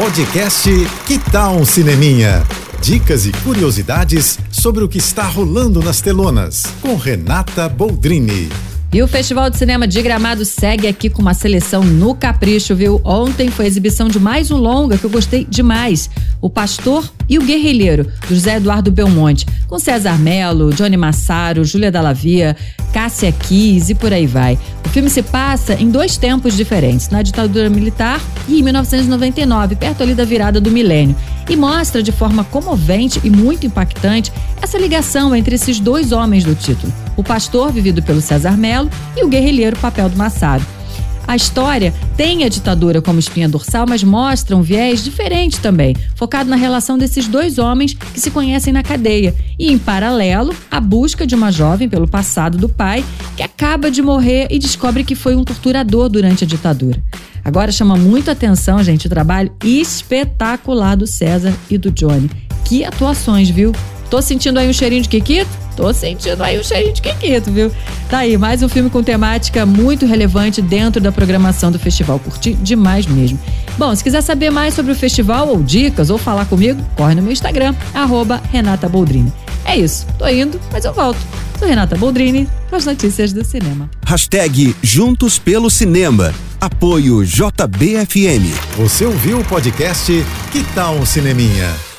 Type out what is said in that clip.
Podcast Que Tal um Cineminha? Dicas e curiosidades sobre o que está rolando nas telonas, com Renata Boldrini. E o Festival de Cinema de Gramado segue aqui com uma seleção no capricho, viu? Ontem foi a exibição de mais um longa que eu gostei demais. O Pastor e o Guerrilheiro, do José Eduardo Belmonte, com César Melo, Johnny Massaro, Júlia Dallavia, Cássia Kiss e por aí vai. O filme se passa em dois tempos diferentes, na ditadura militar e em 1999, perto ali da virada do milênio, e mostra de forma comovente e muito impactante essa ligação entre esses dois homens do título o pastor, vivido pelo César Melo, e o guerrilheiro, papel do Massaro. A história tem a ditadura como espinha dorsal, mas mostra um viés diferente também, focado na relação desses dois homens que se conhecem na cadeia e, em paralelo, a busca de uma jovem pelo passado do pai, que acaba de morrer e descobre que foi um torturador durante a ditadura. Agora chama muito atenção, gente, o trabalho espetacular do César e do Johnny. Que atuações, viu? Tô sentindo aí um cheirinho de Kikito? Tô sentindo aí um cheirinho de Kikito, viu? Tá aí, mais um filme com temática muito relevante dentro da programação do festival. Curti demais mesmo. Bom, se quiser saber mais sobre o festival ou dicas ou falar comigo, corre no meu Instagram, arroba Renata Boldrini. É isso, tô indo, mas eu volto. Sou Renata Boldrini com as notícias do cinema. Hashtag Juntos pelo Cinema. Apoio JBFM. Você ouviu o podcast Que tal um Cineminha?